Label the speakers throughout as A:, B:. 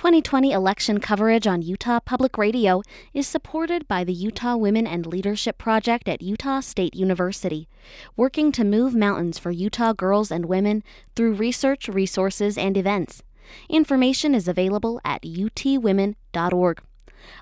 A: 2020 election coverage on Utah Public Radio is supported by the Utah Women and Leadership Project at Utah State University, working to move mountains for Utah girls and women through research, resources, and events. Information is available at utwomen.org.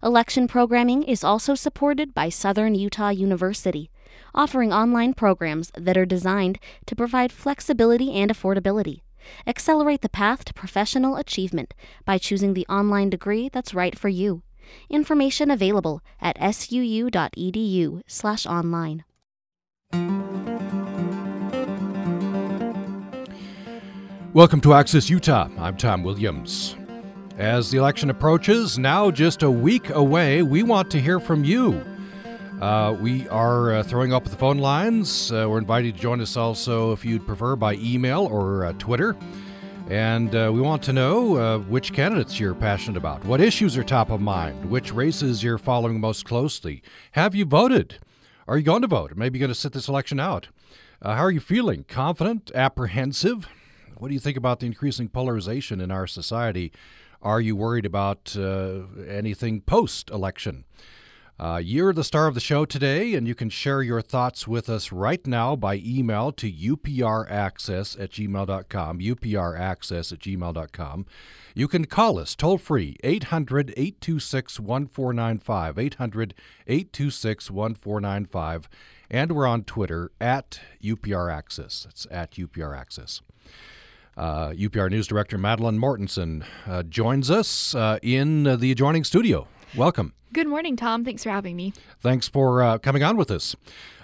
A: Election programming is also supported by Southern Utah University, offering online programs that are designed to provide flexibility and affordability. Accelerate the path to professional achievement by choosing the online degree that's right for you. Information available at suu.edu/online.
B: Welcome to Access Utah. I'm Tom Williams. As the election approaches, now just a week away, we want to hear from you. Uh, we are uh, throwing up the phone lines. Uh, we're invited to join us also, if you'd prefer, by email or uh, Twitter. And uh, we want to know uh, which candidates you're passionate about, what issues are top of mind, which races you're following most closely. Have you voted? Are you going to vote? Maybe you're going to sit this election out. how are you feeling? Confident? Apprehensive? What do you think about the increasing polarization in our society? Are you worried about anything post election? Uh, you're the star of the show today, and you can share your thoughts with us right now by email to upraccess at gmail.com, upraccess at gmail.com. You can call us toll free, 800 826 1495, 800 826 1495, and we're on Twitter at upraccess. It's at upraccess. Uh, UPR News Director Madeline Mortensen uh, joins us uh, in the adjoining studio. Welcome.
C: Good morning, Tom. Thanks for having me.
B: Thanks for uh, coming on with us.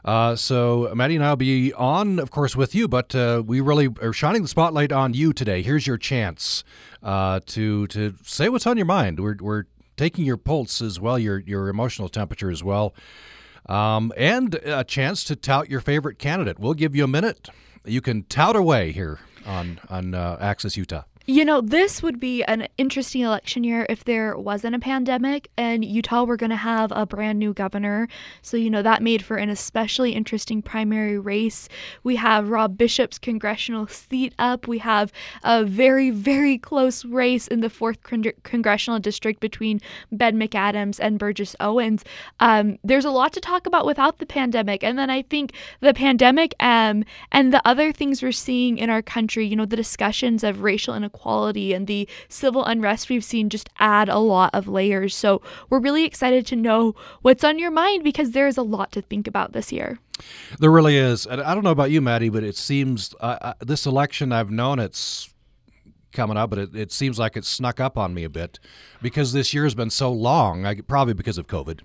B: Uh, so, Maddie and I will be on, of course, with you, but uh, we really are shining the spotlight on you today. Here's your chance uh, to to say what's on your mind. We're, we're taking your pulse as well, your your emotional temperature as well, um, and a chance to tout your favorite candidate. We'll give you a minute. You can tout away here on on uh, Access Utah.
C: You know, this would be an interesting election year if there wasn't a pandemic and Utah were going to have a brand new governor. So, you know, that made for an especially interesting primary race. We have Rob Bishop's congressional seat up. We have a very, very close race in the 4th con- congressional district between Ben McAdams and Burgess Owens. Um, there's a lot to talk about without the pandemic. And then I think the pandemic um, and the other things we're seeing in our country, you know, the discussions of racial inequality inequality and the civil unrest we've seen just add a lot of layers. So we're really excited to know what's on your mind because there's a lot to think about this year.
B: There really is. And I don't know about you, Maddie, but it seems uh, this election, I've known it's coming up, but it, it seems like it snuck up on me a bit because this year has been so long, I, probably because of COVID.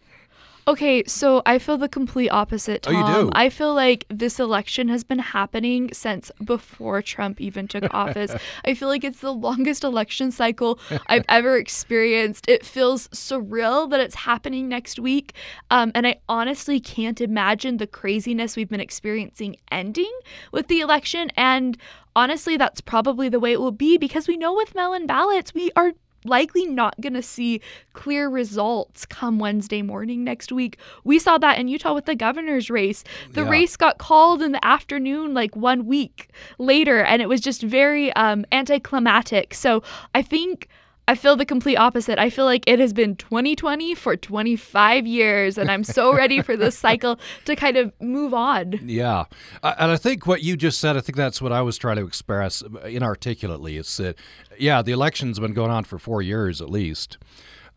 C: Okay, so I feel the complete opposite, Tom.
B: Oh, you do?
C: I feel like this election has been happening since before Trump even took office. I feel like it's the longest election cycle I've ever experienced. It feels surreal that it's happening next week. Um, and I honestly can't imagine the craziness we've been experiencing ending with the election. And honestly, that's probably the way it will be because we know with mail in ballots, we are likely not going to see clear results come Wednesday morning next week. We saw that in Utah with the governor's race. The yeah. race got called in the afternoon, like one week later, and it was just very um, anticlimactic. So I think I feel the complete opposite. I feel like it has been 2020 for 25 years, and I'm so ready for this cycle to kind of move on.
B: Yeah. Uh, and I think what you just said, I think that's what I was trying to express inarticulately. It's that, yeah, the election's been going on for four years at least.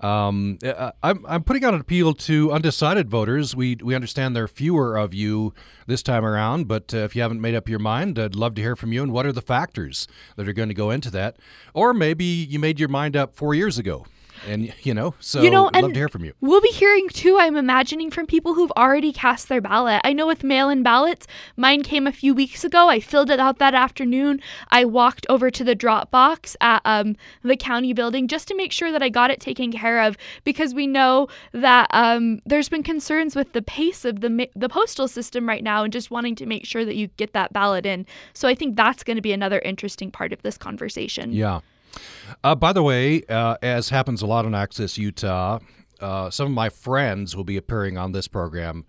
B: Um, uh, I'm, I'm putting out an appeal to undecided voters. We we understand there are fewer of you this time around, but uh, if you haven't made up your mind, I'd love to hear from you. And what are the factors that are going to go into that? Or maybe you made your mind up four years ago and you know, so
C: you know,
B: I'd love to hear from you.
C: We'll be hearing too. I'm imagining from people who've already cast their ballot. I know with mail-in ballots, mine came a few weeks ago. I filled it out that afternoon. I walked over to the drop box at um, the county building just to make sure that I got it taken care of because we know that um, there's been concerns with the pace of the the postal system right now, and just wanting to make sure that you get that ballot in. So I think that's going to be another interesting part of this conversation.
B: Yeah. Uh, by the way, uh, as happens a lot on Access Utah, uh, some of my friends will be appearing on this program.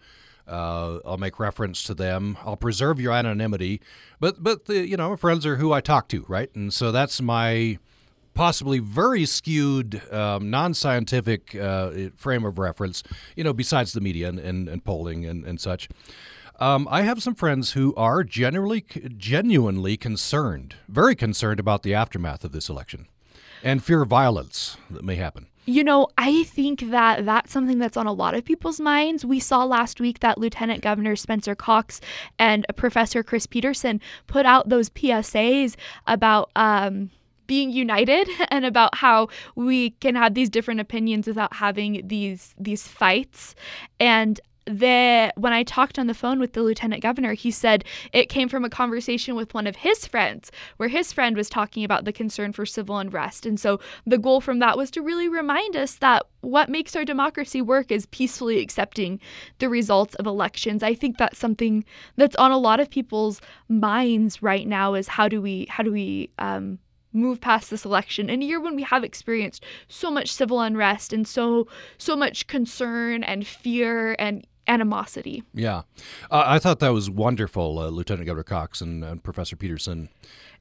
B: Uh, I'll make reference to them. I'll preserve your anonymity, but but the, you know friends are who I talk to, right? And so that's my possibly very skewed, um, non-scientific uh, frame of reference. You know, besides the media and, and, and polling and, and such. Um, I have some friends who are generally, genuinely concerned, very concerned about the aftermath of this election, and fear violence that may happen.
C: You know, I think that that's something that's on a lot of people's minds. We saw last week that Lieutenant Governor Spencer Cox and Professor Chris Peterson put out those PSAs about. Um, being united and about how we can have these different opinions without having these these fights and the when I talked on the phone with the lieutenant governor, he said it came from a conversation with one of his friends, where his friend was talking about the concern for civil unrest. And so the goal from that was to really remind us that what makes our democracy work is peacefully accepting the results of elections. I think that's something that's on a lot of people's minds right now is how do we how do we um, move past this election in a year when we have experienced so much civil unrest and so so much concern and fear and animosity.
B: Yeah. Uh, I thought that was wonderful, uh, Lieutenant Governor Cox and, and, Professor Peterson.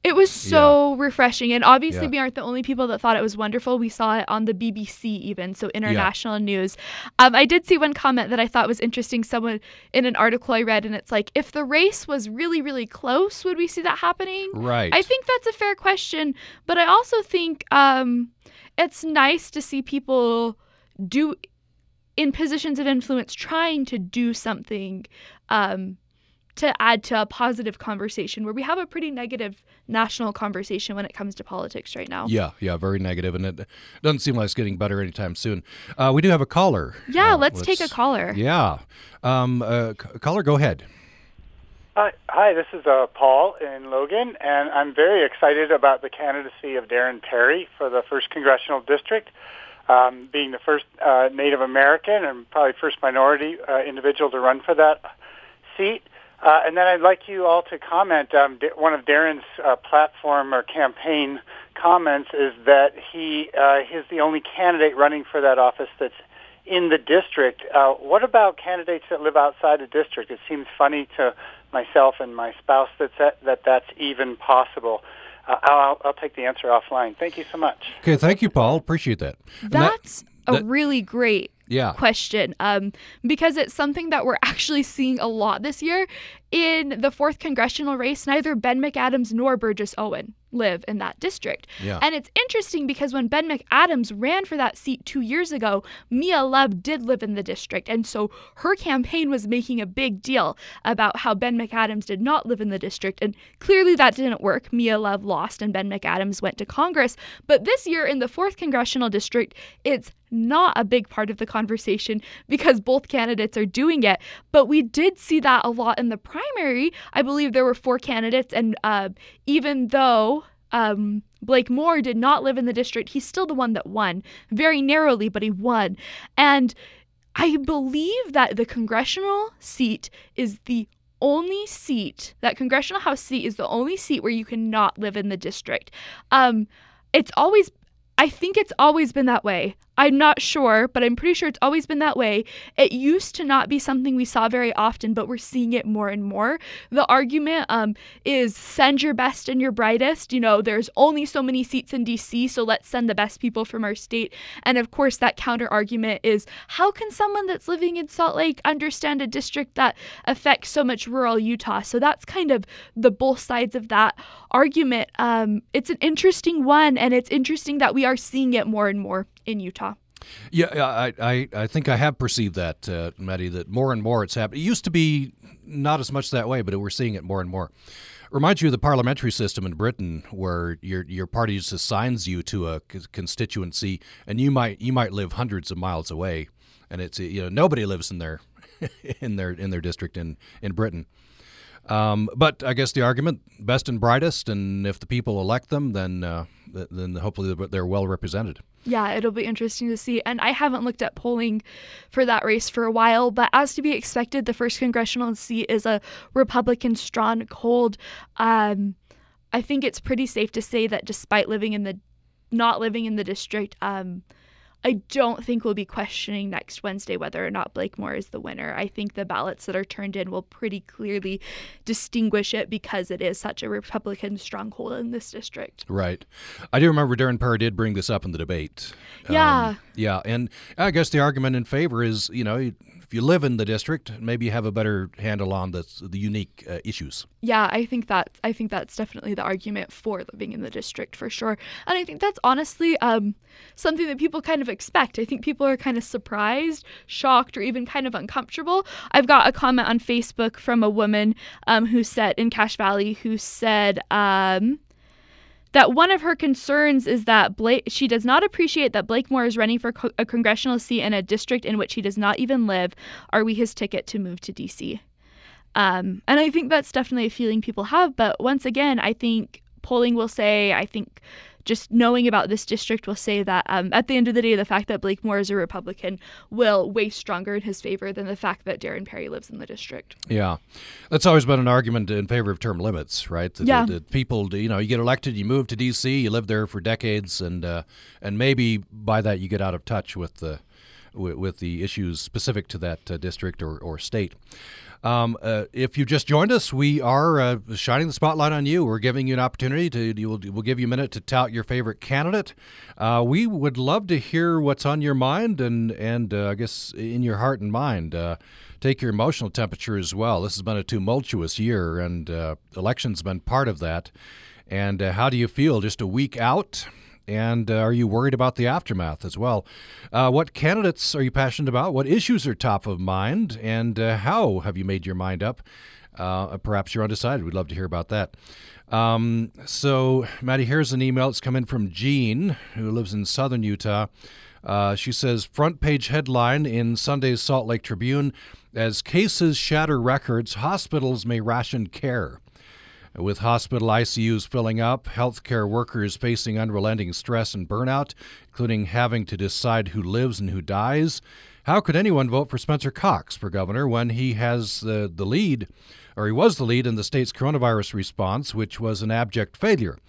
C: It was so yeah. refreshing. And obviously, yeah. we aren't the only people that thought it was wonderful. We saw it on the BBC, even, so international yeah. news. Um, I did see one comment that I thought was interesting. Someone in an article I read, and it's like, if the race was really, really close, would we see that happening?
B: Right.
C: I think that's a fair question. But I also think um, it's nice to see people do in positions of influence trying to do something um, to add to a positive conversation where we have a pretty negative national conversation when it comes to politics right now.
B: Yeah, yeah, very negative, and it doesn't seem like it's getting better anytime soon. Uh, we do have a caller.
C: Yeah, uh, let's, let's, take a caller.
B: Yeah, um, uh, caller, go ahead.
D: Hi, hi. This is uh, Paul in Logan, and I'm very excited about the candidacy of Darren Parry for the first congressional district um, being the first uh, Native American and probably first minority uh, individual to run for that seat. Uh, and then I'd like you all to comment. Um, one of Darren's uh, platform or campaign comments is that he uh, is the only candidate running for that office that's in the district. Uh, what about candidates that live outside the district? It seems funny to myself and my spouse that that that's even possible. Uh, I'll, I'll take the answer offline. Thank you so much.
B: Okay, thank you, Paul. Appreciate that.
C: That's that, that, a really great
B: yeah.
C: question um, because it's something that we're actually seeing a lot this year. In the fourth congressional race, neither Ben McAdams nor Burgess Owen live in that district.
B: Yeah.
C: And it's interesting because when Ben McAdams ran for that seat two years ago, Mia Love did live in the district. And so her campaign was making a big deal about how Ben McAdams did not live in the district. And clearly that didn't work. Mia Love lost and Ben McAdams went to Congress. But this year in the fourth congressional district, it's not a big part of the conversation because both candidates are doing it. But we did see that a lot in the primary. I believe there were four candidates, and uh, even though um, Blake Moore did not live in the district, he's still the one that won very narrowly, but he won. And I believe that the congressional seat is the only seat, that congressional house seat is the only seat where you cannot live in the district. Um, it's always I think it's always been that way. I'm not sure, but I'm pretty sure it's always been that way. It used to not be something we saw very often, but we're seeing it more and more. The argument um, is send your best and your brightest. You know, there's only so many seats in DC, so let's send the best people from our state. And of course, that counter argument is how can someone that's living in Salt Lake understand a district that affects so much rural Utah? So that's kind of the both sides of that argument. Um, it's an interesting one, and it's interesting that we are seeing it more and more in Utah.
B: Yeah, I, I, I think I have perceived that, uh, Maddie, that more and more it's happening. It used to be not as much that way, but we're seeing it more and more. Reminds you of the parliamentary system in Britain, where your your party just assigns you to a constituency, and you might you might live hundreds of miles away, and it's you know nobody lives in their in their in their district in in Britain. Um, but I guess the argument, best and brightest, and if the people elect them, then uh, then hopefully they're well represented.
C: Yeah, it'll be interesting to see. And I haven't looked at polling for that race for a while, but as to be expected, the first congressional seat is a Republican stronghold. Um, I think it's pretty safe to say that despite living in the not living in the district, um, I don't think we'll be questioning next Wednesday whether or not Blake Moore is the winner. I think the ballots that are turned in will pretty clearly distinguish it because it is such a Republican stronghold in this district.
B: Right. I do remember Darren Parry did bring this up in the debate.
C: Yeah.
B: Um, yeah. And I guess the argument in favor is, you know, you live in the district, maybe you have a better handle on the, the unique uh, issues.
C: Yeah, I think that I think that's definitely the argument for living in the district for sure, and I think that's honestly um, something that people kind of expect. I think people are kind of surprised, shocked, or even kind of uncomfortable. I've got a comment on Facebook from a woman um, who said in Cache Valley who said. Um, that one of her concerns is that Blake, she does not appreciate that Blake Moore is running for co- a congressional seat in a district in which he does not even live. Are we his ticket to move to DC? Um, and I think that's definitely a feeling people have. But once again, I think polling will say, I think just knowing about this district will say that um, at the end of the day, the fact that Blake Moore is a Republican will weigh stronger in his favor than the fact that Darren Parry lives in the district.
B: Yeah, that's always been an argument in favor of term limits, right? The,
C: yeah.
B: The people, you know, you get elected, you move to D.C., you live there for decades, and uh, and maybe by that you get out of touch with the with, the issues specific to that uh, district or, or state. Um, uh, if you just joined us, we are uh, shining the spotlight on you. We're giving you an opportunity to. We'll, we'll give you a minute to tout your favorite candidate. Uh, we would love to hear what's on your mind and and uh, I guess in your heart and mind. Uh, take your emotional temperature as well. This has been a tumultuous year, and uh, election's been part of that. And how do you feel just a week out? And uh, are you worried about the aftermath as well? Uh, what candidates are you passionate about? What issues are top of mind? And uh, how have you made your mind up? Uh, perhaps you're undecided. We'd love to hear about that. Um, so, Maddie, here's an email that's come in from Jean, who lives in southern Utah. Uh, she says, front page headline in Sunday's Salt Lake Tribune As cases shatter records, hospitals may ration care. With hospital ICUs filling up, healthcare workers facing unrelenting stress and burnout, including having to decide who lives and who dies, how could anyone vote for Spencer Cox for governor when he has the, the lead, or he was the lead in the state's coronavirus response, which was an abject failure?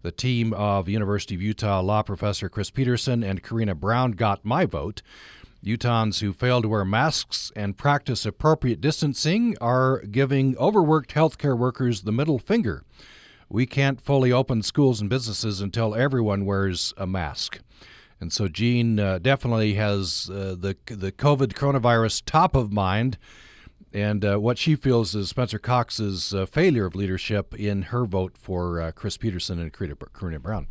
B: The team of University of Utah law professor Chris Peterson and Karina Brown got my vote. Utahns who fail to wear masks and practice appropriate distancing are giving overworked healthcare workers the middle finger. We can't fully open schools and businesses until everyone wears a mask. And so Jean uh, definitely has uh, the the COVID coronavirus top of mind, and uh, what she feels is Spencer Cox's uh, failure of leadership in her vote for uh, Chris Peterson and Karina Brown.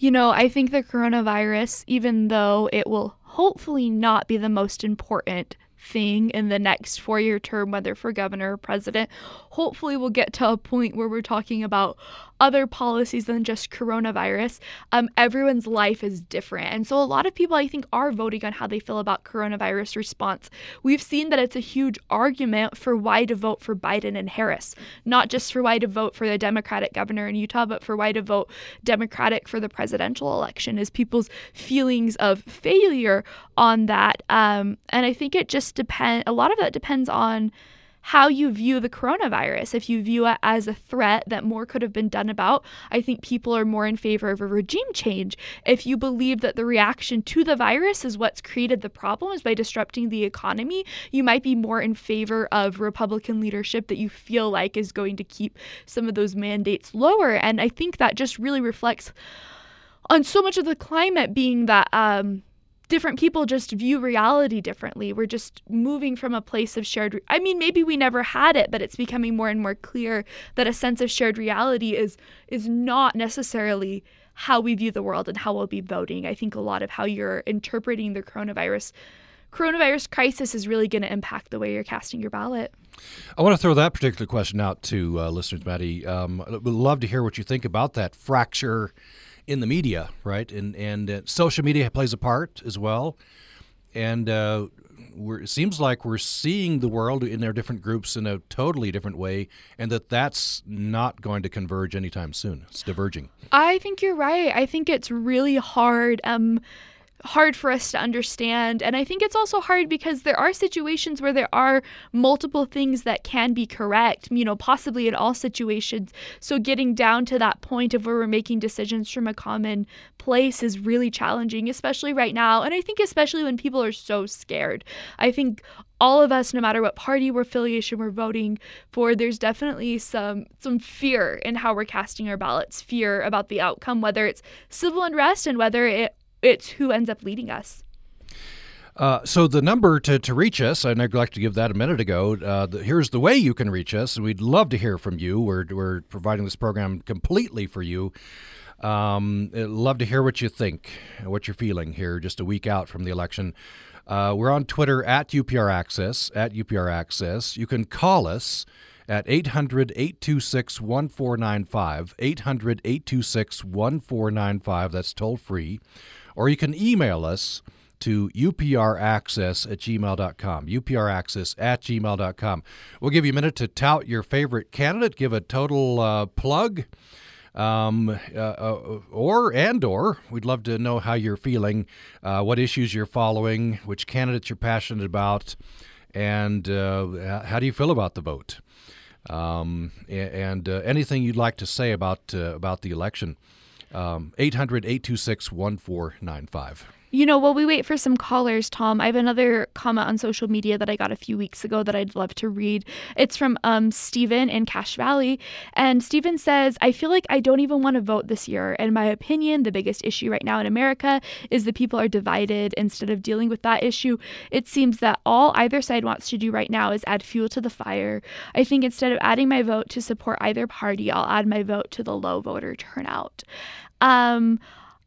C: You know, I think the coronavirus, even though it will hopefully not be the most important thing in the next four year term, whether for governor or president. Hopefully, we'll get to a point where we're talking about other policies than just coronavirus. Um, everyone's life is different. And so, a lot of people, I think, are voting on how they feel about coronavirus response. We've seen that it's a huge argument for why to vote for Biden and Harris, not just for why to vote for the Democratic governor in Utah, but for why to vote Democratic for the presidential election, is people's feelings of failure on that. Um, and I think it just depends, a lot of that depends on how you view the coronavirus. If you view it as a threat that more could have been done about, I think people are more in favor of a regime change. If you believe that the reaction to the virus is what's created the problems by disrupting the economy, you might be more in favor of Republican leadership that you feel like is going to keep some of those mandates lower. And I think that just really reflects on so much of the climate being that um, different people just view reality differently. We're just moving from a place of shared re- I mean maybe we never had it, but it's becoming more and more clear that a sense of shared reality is is not necessarily how we view the world and how we'll be voting. I think a lot of how you're interpreting the coronavirus coronavirus crisis is really going to impact the way you're casting your ballot.
B: I want to throw that particular question out to uh, listeners, Maddie. Um, would love to hear what you think about that fracture in the media, right? And and uh, social media plays a part as well. And uh, it seems like we're seeing the world in their different groups in a totally different way, and that that's not going to converge anytime soon. It's diverging.
C: I think you're right. I think it's really hard. Um, hard for us to understand. And I think it's also hard because there are situations where there are multiple things that can be correct, you know, possibly in all situations. So getting down to that point of where we're making decisions from a common place is really challenging, especially right now. And I think especially when people are so scared. I think all of us no matter what party or affiliation we're voting for there's definitely some some fear in how we're casting our ballots fear about the outcome whether it's civil unrest and whether it it's who ends up leading us.
B: Uh, so the number to, to reach us, I neglected to give that a minute ago. Uh, the, here's the way you can reach us. We'd love to hear from you. We're, we're providing this program completely for you. Um, love to hear what you think, what you're feeling here just a week out from the election. Uh, we're on Twitter at UPR Access, at UPR Access. You can call us at 800 826 1495. 800 826 1495. That's toll free or you can email us to upraccess at gmail.com. upraccess at gmail.com. We'll give you a minute to tout your favorite candidate, give a total uh, plug. Um, uh, uh, or and or we'd love to know how you're feeling, uh, what issues you're following, which candidates you're passionate about, and uh, how do you feel about the vote, um, and anything you'd like to say about about the election. Um, 800 826 1495.
C: You know, while we wait for some callers, Tom, I have another comment on social media that I got a few weeks ago that I'd love to read. It's from um, Stephen in Cache Valley. And Stephen says, I feel like I don't even want to vote this year. In my opinion, the biggest issue right now in America is that people are divided. Instead of dealing with that issue, it seems that all either side wants to do right now is add fuel to the fire. I think instead of adding my vote to support either party, I'll add my vote to the low voter turnout. Um,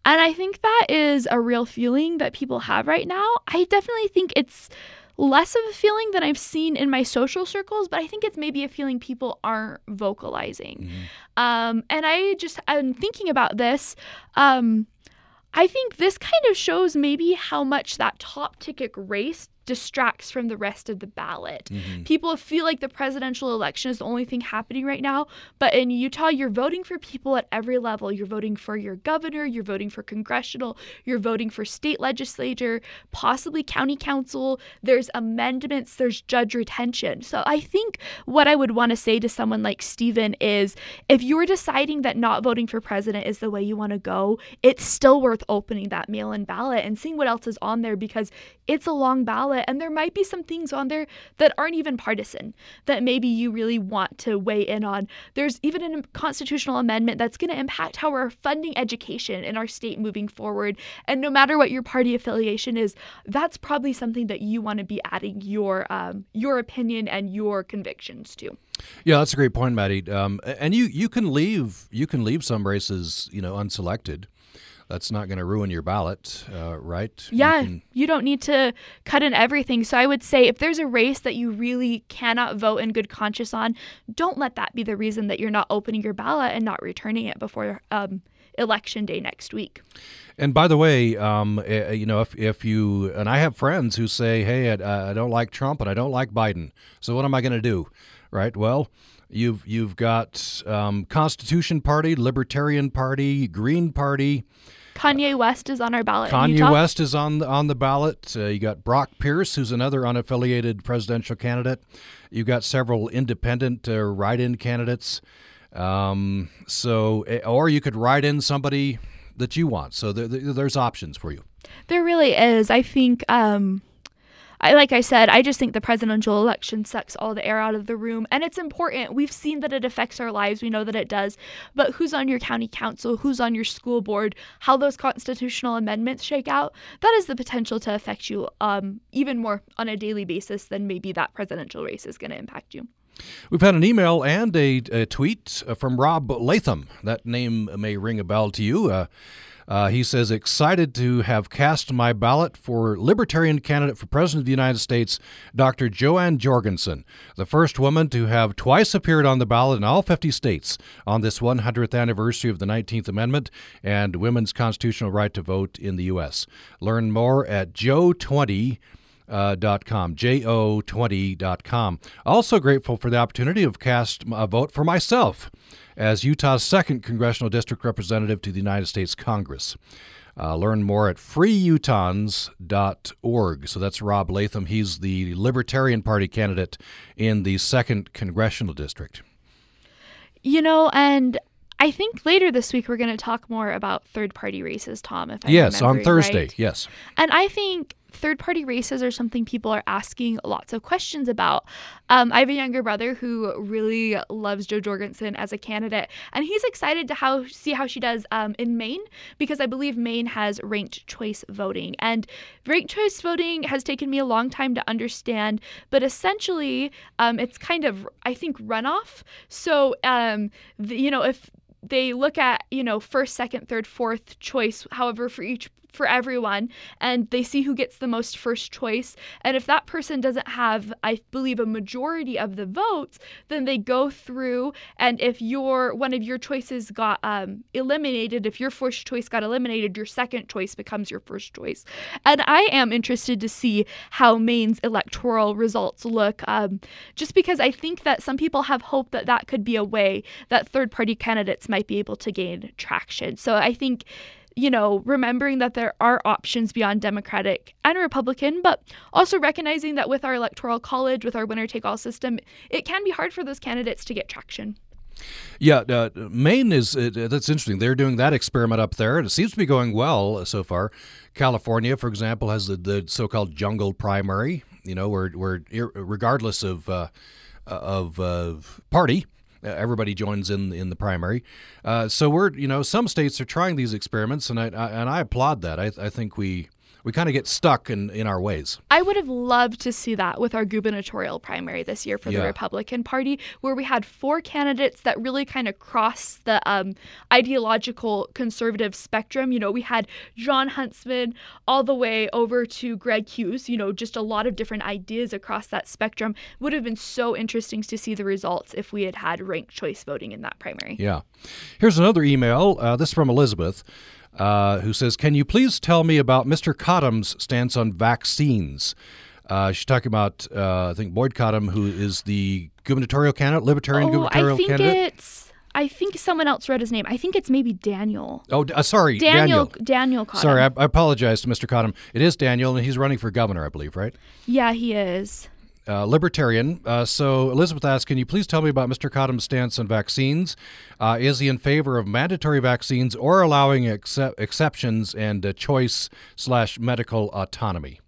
C: and I think that is a real feeling that people have right now. I definitely think it's less of a feeling than I've seen in my social circles, but I think it's maybe a feeling people aren't vocalizing. Mm-hmm. Um, and I just, I'm thinking about this. Um, I think this kind of shows maybe how much that top ticket race distracts from the rest of the ballot. Mm-hmm. People feel like the presidential election is the only thing happening right now, but in Utah, you're voting for people at every level. You're voting for your governor, you're voting for congressional, you're voting for state legislature, possibly county council. There's amendments, there's judge retention. So I think what I would want to say to someone like Stephen is if you're deciding that not voting for president is the way you want to go, it's still worth opening that mail in ballot and seeing what else is on there because it's a long ballot ballot, and there might be some things on there that aren't even partisan that maybe you really want to weigh in on. There's even a constitutional amendment that's going to impact how we're funding education in our state moving forward. And no matter what your party affiliation is, that's probably something that you want to be adding your um, your opinion and your convictions to.
B: Yeah, that's a great point, Maddie. Um, and you you can leave you can leave some races you know unselected that's not going to ruin your ballot, uh, right?
C: Yeah, you, can... you, don't need to cut in everything. So I would say if there's a race that you really cannot vote in good conscience on, don't let that be the reason that you're not opening your ballot and not returning it before um, election day next week.
B: And by the way, um, eh, eh, you know, if, if you and I have friends who say, "Hey, I, I don't like Trump and I don't like Biden, so what am I going to do?" Right? Well, you've you've got um, Constitution Party, Libertarian Party, Green Party.
C: Kanye West is on our ballot.
B: Kanye West is on the, on the ballot. Uh, you got Brock Pierce, who's another unaffiliated presidential candidate. You got several independent uh, write-in candidates. Um, so, eh, or you could write in somebody that you want. So there, there's options for you.
C: There really is. I think. Um, I like I said, I just think the presidential election sucks all the air out of the room and it's important. We've seen that it affects our lives. We know that it does. But who's on your county council, who's on your school board, how those constitutional amendments shake out, that has the potential to affect you um, even more on a daily basis than maybe that presidential race is going to impact you.
B: We've had an email and a, a, tweet from Rob Latham. That name may ring a bell to you. Uh, uh, he says, excited to have cast my ballot for Libertarian candidate for President of the United States, Dr. Joanne Jorgensen, the first woman to have twice appeared on the ballot in all 50 states on this 100th anniversary of the 19th Amendment and women's constitutional right to vote in the U.S. Learn more at jo20.com. Uh, .com, jo20.com. Also grateful for the opportunity of cast a vote for myself as Utah's second congressional district representative to the United States Congress. Uh, learn more at freeutahns.org. So that's Rob Latham. He's the Libertarian Party candidate in the 2nd Congressional District.
C: You know, and I think later this week we're going to talk more about third party races, Tom. If I'm
B: yes, on Thursday.
C: Right.
B: Yes,
C: and I think third party races are something people are asking lots of questions about. Um, I have a younger brother who really loves Jo Jorgensen as a candidate, and he's excited to how see how she does um, in Maine because I believe Maine has ranked choice voting, and ranked choice voting has taken me a long time to understand, but essentially um, it's kind of I think runoff. So um, the, you know if they look at you know first second third fourth choice however for each for everyone and they see who gets the most first choice. And if that person doesn't have, I believe, a majority of the votes, then they go through. And if your one of your choices got um, eliminated, if your first choice got eliminated, your second choice becomes your first choice. And I am interested to see how Maine's electoral results look, um, just because I think that some people have hope that that could be a way that third party candidates might be able to gain traction. So I think you know, remembering that there are options beyond Democratic and Republican, but also recognizing that with our electoral college, with our winner take all system, it can be hard for those candidates to get traction.
B: Yeah, uh, Maine is uh, that's interesting. They're doing that experiment up there, and it seems to be going well so far. California, for example, has the, the so-called jungle primary. You know, where where regardless of uh, of uh, party, uh, everybody joins in in the primary. Uh, so we're you know some states are trying these experiments, and I, I and I applaud that. I, I think we we kind of get stuck in, in our ways.
C: I would have loved to see that with our gubernatorial primary this year for yeah. the Republican Party, where we had four candidates that really kind of cross the um, ideological conservative spectrum. You know, we had Jon Huntsman all the way over to Greg Hughes, you know, just a lot of different ideas across that spectrum. Would have been so interesting to see the results if we had had ranked choice voting in that primary.
B: Yeah. Here's another email. Uh, this is from Elizabeth uh, who says, Can you please tell me about Mr. Cottam's stance on vaccines? Uh, she's talking about, uh, I think, Boyd Cottam, who is the gubernatorial candidate, libertarian
C: oh,
B: gubernatorial
C: I think
B: candidate.
C: It's, I think someone else wrote his name. I think it's maybe Daniel.
B: Oh, uh, sorry,
C: Daniel.
B: Daniel,
C: Daniel.
B: Sorry, I, I, apologize to Mr. Cottam. It is Daniel, and he's running for governor, I believe, right?
C: Yeah, he is
B: uh, libertarian. Uh, so Elizabeth asks, can you please tell me about Mr. Cottam's stance on vaccines? Uh, is he in favor of mandatory vaccines or allowing exceptions and choice slash medical autonomy?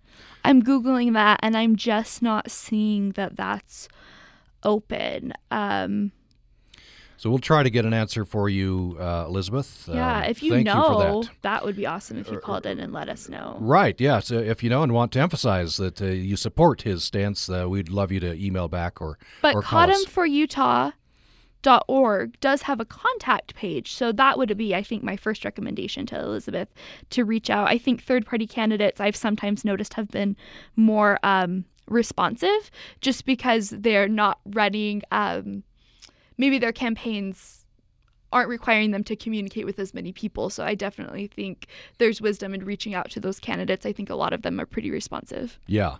C: I'm googling that, and I'm just not seeing that that's open. Um,
B: so we'll try to get an answer for you, uh, Elizabeth.
C: Yeah,
B: um,
C: if you know,
B: you that.
C: that. would be awesome if you called in and let us know.
B: Right, yeah. So if you know and want to emphasize that uh, you support his stance, uh, we'd love you to email back or
C: But
B: or
C: Cottam for Utah dot org does have a contact page so that would be i think my first recommendation to elizabeth to reach out i think third party candidates i've sometimes noticed have been more um, responsive just because they're not running um, maybe their campaigns aren't requiring them to communicate with as many people. So I definitely think there's wisdom in reaching out to those candidates. I think a lot of them are pretty responsive.
B: Yeah.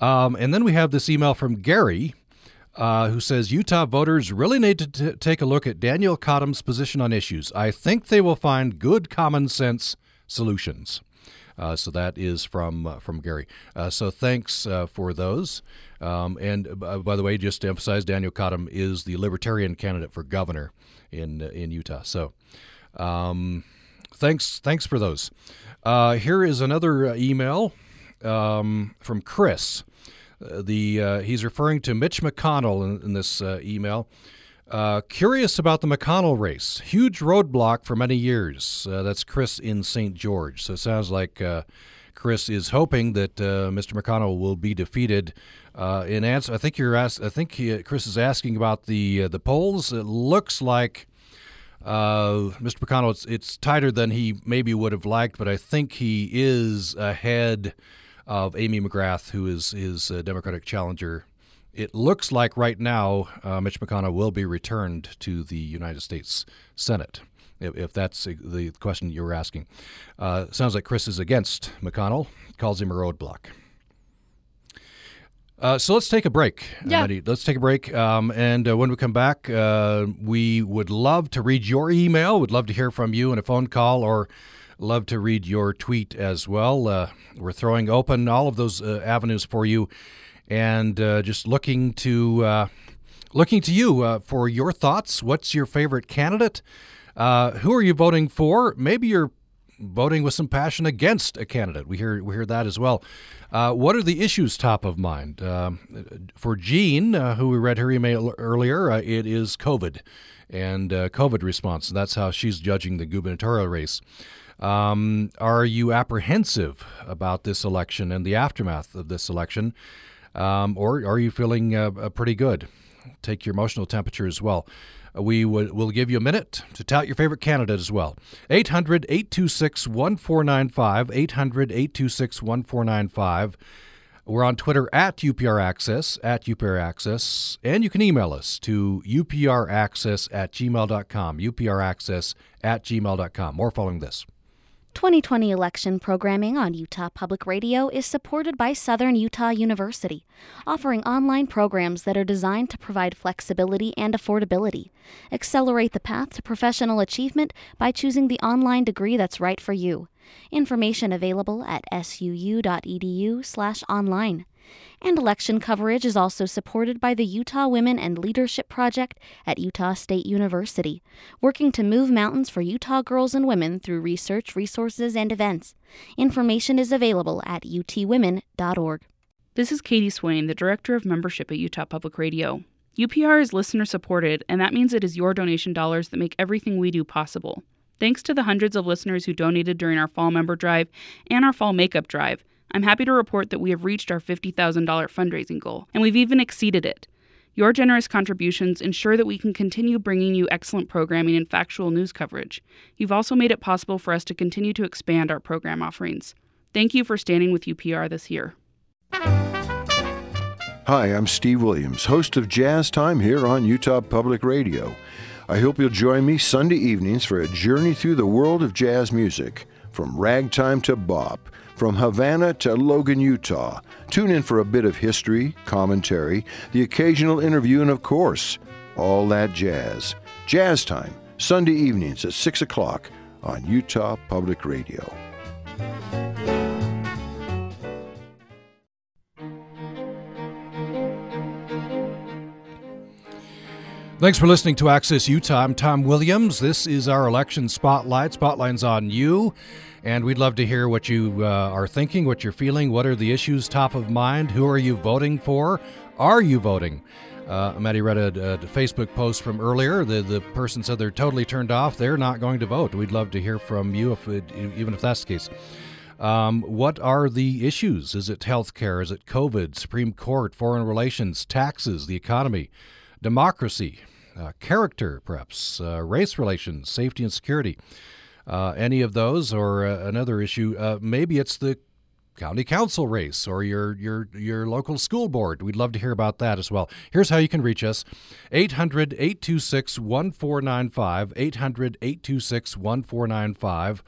B: Um, and then we have this email from Gary. Uh, who says Utah voters really need to t- take a look at Daniel Cottam's position on issues. I think they will find good common sense solutions. Uh, so that is from uh, from Gary. Uh, so thanks for those. Um, and by the way, just to emphasize, Daniel Cottam is the Libertarian candidate for governor in in Utah. So um, thanks thanks for those. here is another email um, from Chris. the he's referring to Mitch McConnell in, in this email. Uh, curious about the McConnell race. Huge roadblock for many years. Uh, that's Chris in St. George. So it sounds like uh, Chris is hoping that uh, Mr. McConnell will be defeated. Uh, in answer, I think you're ask, I think he, Chris is asking about the the polls. It looks like Mr. McConnell. It's, it's tighter than he maybe would have liked, but I think he is ahead of Amy McGrath, who is his Democratic challenger it looks like right now uh, Mitch McConnell will be returned to the United States Senate, if, if that's the question you were asking. Uh, sounds like Chris is against McConnell, calls him a roadblock. Uh, so let's take a break.
C: Yeah.
B: Let's take a break. Um, and uh, when we come back, uh, we would love to read your email. Would love to hear from you in a phone call or love to read your tweet as well. Uh, we're throwing open all of those uh, avenues for you, and uh, just looking to uh, looking to you uh, for your thoughts. What's your favorite candidate? Uh, who are you voting for? Maybe you're voting with some passion against a candidate. We hear we hear that as well. what are the issues top of mind um, for Jean, who we read her email earlier? it is COVID and COVID response. That's how she's judging the gubernatorial race. Um, are you apprehensive about this election and the aftermath of this election? Um, or are you feeling uh, uh, pretty good? Take your emotional temperature as well. Uh, we will give you a minute to tout your favorite candidate as well. 800 826 1495. 800 826 1495. We're on Twitter at UPR Access, at UPR Access, and you can email us to upraccess at gmail.com, upraccess at gmail.com. More following this.
A: 2020 election programming on Utah Public Radio is supported by Southern Utah University, offering online programs that are designed to provide flexibility and affordability. Accelerate the path to professional achievement by choosing the online degree that's right for you. Information available at suu.edu/online. And election coverage is also supported by the Utah Women and Leadership Project at Utah State University, working to move mountains for Utah girls and women through research, resources, and events. Information is available at utwomen.org.
E: This is Katie Swain, the Director of Membership at Utah Public Radio. UPR is listener supported, and that means it is your donation dollars that make everything we do possible. Thanks to the hundreds of listeners who donated during our fall member drive and our fall makeup drive, I'm happy to report that we have reached our $50,000 fundraising goal, and we've even exceeded it. Your generous contributions ensure that we can continue bringing you excellent programming and factual news coverage. You've also made it possible for us to continue to expand our program offerings. Thank you for standing with UPR this year.
F: Hi, I'm Steve Williams, host of Jazz Time here on Utah Public Radio. I hope you'll join me Sunday evenings for a journey through the world of jazz music, from ragtime to bop from Havana to Logan, Utah. Tune in for a bit of history, commentary, the occasional interview, and of course, all that jazz. Jazz Time, Sunday evenings at 6 o'clock on Utah Public Radio.
B: Thanks for listening to Access Utah. I'm Tom Williams. This is our election spotlight. Spotlight's on you. And we'd love to hear what you uh, are thinking, what you're feeling, what are the issues top of mind, who are you voting for, are you voting? Uh, Maddie read a, a, Facebook post from earlier. The the person said they're totally turned off. They're not going to vote. We'd love to hear from you, if it, even if that's the case. Um, what are the issues? Is it health care? Is it COVID? Supreme Court? Foreign relations? Taxes? The economy? Democracy? Uh, character? Perhaps? Uh, race relations? Safety and security? uh, any of those or another issue. Uh, maybe it's the county council race or your your your local school board. We'd love to hear about that as well. Here's how you can reach us. 800-826-1495, 800-826-1495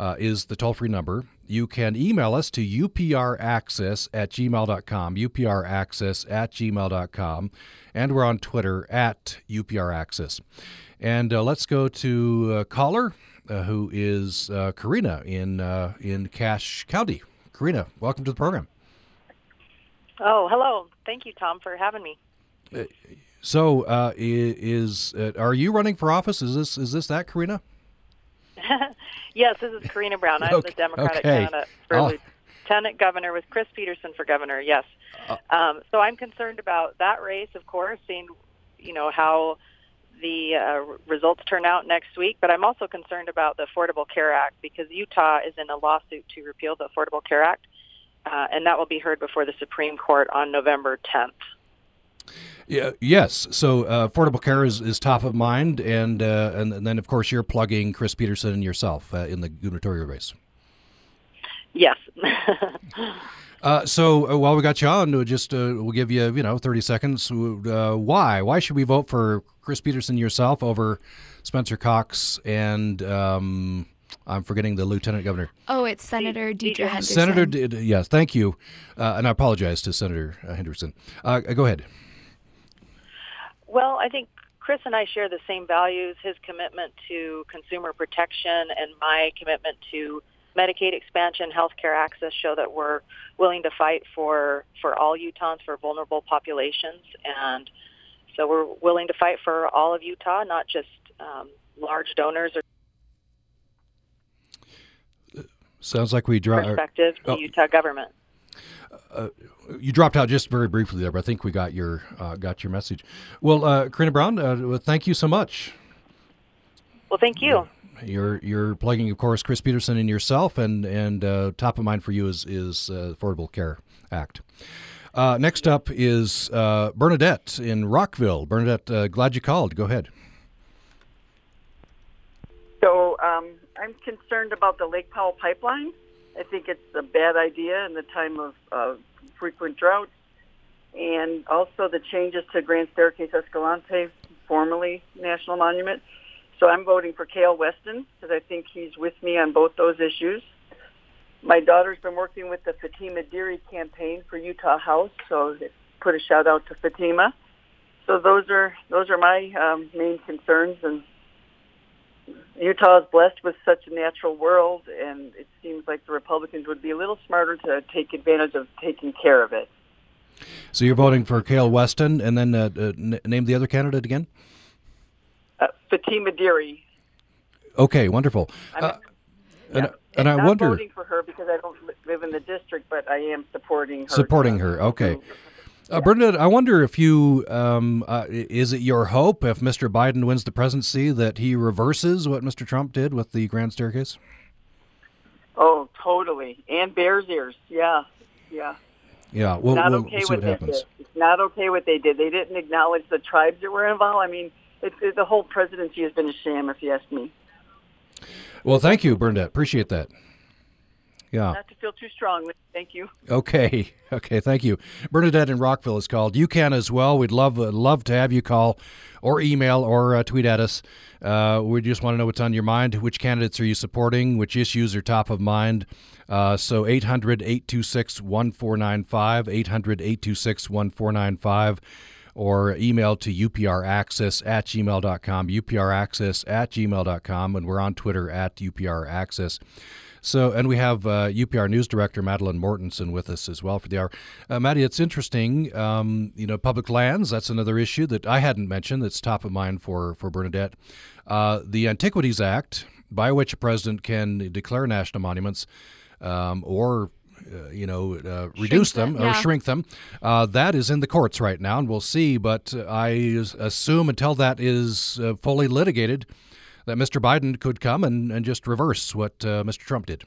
B: uh, is the toll-free number. You can email us to upraccess at gmail.com, upraccess at gmail.com, and we're on Twitter at upraccess. And uh, let's go to uh, caller uh, who is uh, Karina in uh, in Cache County. Karina, welcome to the program.
G: Oh, hello. Thank you, Tom, for having me.
B: So, uh, is uh, are you running for office? Is this is this that Karina?
G: yes, this is Karina Brown. I'm okay. the Democratic okay. candidate for oh. lieutenant governor with Chris Peterson for governor. Yes. Um, so I'm concerned about that race, of course, seeing you know how the uh, results turn out next week. But I'm also concerned about the Affordable Care Act because Utah is in a lawsuit to repeal the Affordable Care Act, uh, and that will be heard before the Supreme Court on November 10th.
B: Yeah, yes. So uh, affordable care is, is top of mind, and, uh, and, and then of course you're plugging Chris Peterson and yourself uh, in the gubernatorial race.
G: Yes.
B: Uh, so uh, while we got you on, we'll just uh, we'll give you you know 30 seconds. Uh, why why should we vote for Chris Peterson yourself over Spencer Cox and um, I'm forgetting the lieutenant governor.
C: Oh, it's Senator Deidre Henderson.
B: Senator, D- yes, thank you, uh, and I apologize to Senator uh, Henderson. go ahead.
G: Well, I think Chris and I share the same values. His commitment to consumer protection and my commitment to Medicaid expansion, healthcare access show that we're willing to fight for for all Utahns, for vulnerable populations, and so we're willing to fight for all of Utah, not just um, large donors or.
B: Sounds like we draw
G: perspective to oh. Utah government.
B: Uh, you dropped out just very briefly there, but I think we got your uh, got your message. Well, uh, Karina Brown, uh, thank you so much.
G: Well, thank you.
B: You're you're plugging, of course, Chris Peterson and yourself, and and uh, top of mind for you is is uh, Affordable Care Act. Uh, next up is uh, Bernadette in Rockville. Bernadette, uh, glad you called. Go ahead.
H: So um, I'm concerned about the Lake Powell pipeline. I think it's a bad idea in the time of frequent droughts, and also the changes to Grand Staircase Escalante, formerly National Monument. So I'm voting for Kael Weston because I think he's with me on both those issues. My daughter's been working with the Fatima Dirie campaign for Utah House, so put a shout out to Fatima. So those are those are my um, main concerns, and Utah is blessed with such a natural world, and it seems like the Republicans would be a little smarter to take advantage of taking care of it.
B: So you're voting for Kael Weston, and then uh, uh, name the other candidate again.
H: Uh, Fatima Dirie.
B: Okay, wonderful.
H: Uh,
B: and, yeah. and, I
H: not
B: wonder.
H: voting for her because I don't live in the district, but I am supporting her.
B: Supporting her. Okay. Uh, Bernadette, I wonder if you um, uh, is it your hope if Mr. Biden wins the presidency that he reverses what Mr. Trump did with the grand staircase?
H: Oh, totally. And Bears ears. Yeah, yeah.
B: Yeah, we'll,
H: not
B: we'll,
H: okay
B: we'll see what,
H: what
B: happens.
H: It's not okay what they did. They didn't acknowledge the tribes that were involved. I mean, it, it, the whole presidency has been a sham, if you ask me.
B: Well, thank you, Bernadette. Appreciate that. Yeah.
H: Not to feel too strongly. Thank you.
B: Okay. Okay. Thank you. Bernadette in Rockville is called. You can as well. We'd love uh, love to have you call or email or uh, tweet at us. Uh, we just want to know what's on your mind. Which candidates are you supporting? Which issues are top of mind? Uh, so 800 826 1495. 800 826 1495 or email to upraccess at gmail.com, upraccess at gmail.com, and we're on Twitter at upraccess. So, and we have uh, UPR News Director Madeline Mortensen with us as well for the hour. Uh, Maddie, it's interesting. Um, you know, public lands, that's another issue that I hadn't mentioned that's top of mind for, for Bernadette. Uh, the Antiquities Act, by which a president can declare national monuments um, or uh, you know, uh, reduce them, them yeah. or shrink them. Uh, that is in the courts right now, and we'll see. But I assume until that is uh, fully litigated, that Mr. Biden could come and, and just reverse what uh, Mr. Trump did.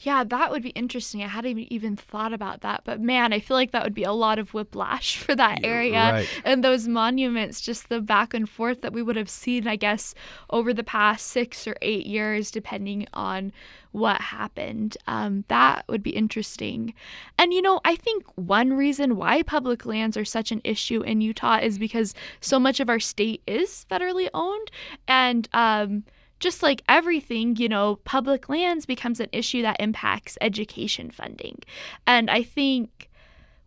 C: Yeah, that would be interesting. I hadn't even thought about that. But man, I feel like that would be a lot of whiplash for that area.
B: Right.
C: And those monuments, just the back and forth that we would have seen, I guess, over the past six or eight years, depending on what happened. Um, that would be interesting. And, you know, I think one reason why public lands are such an issue in Utah is because so much of our state is federally owned. And, um, just like everything, you know, public lands becomes an issue that impacts education funding. And I think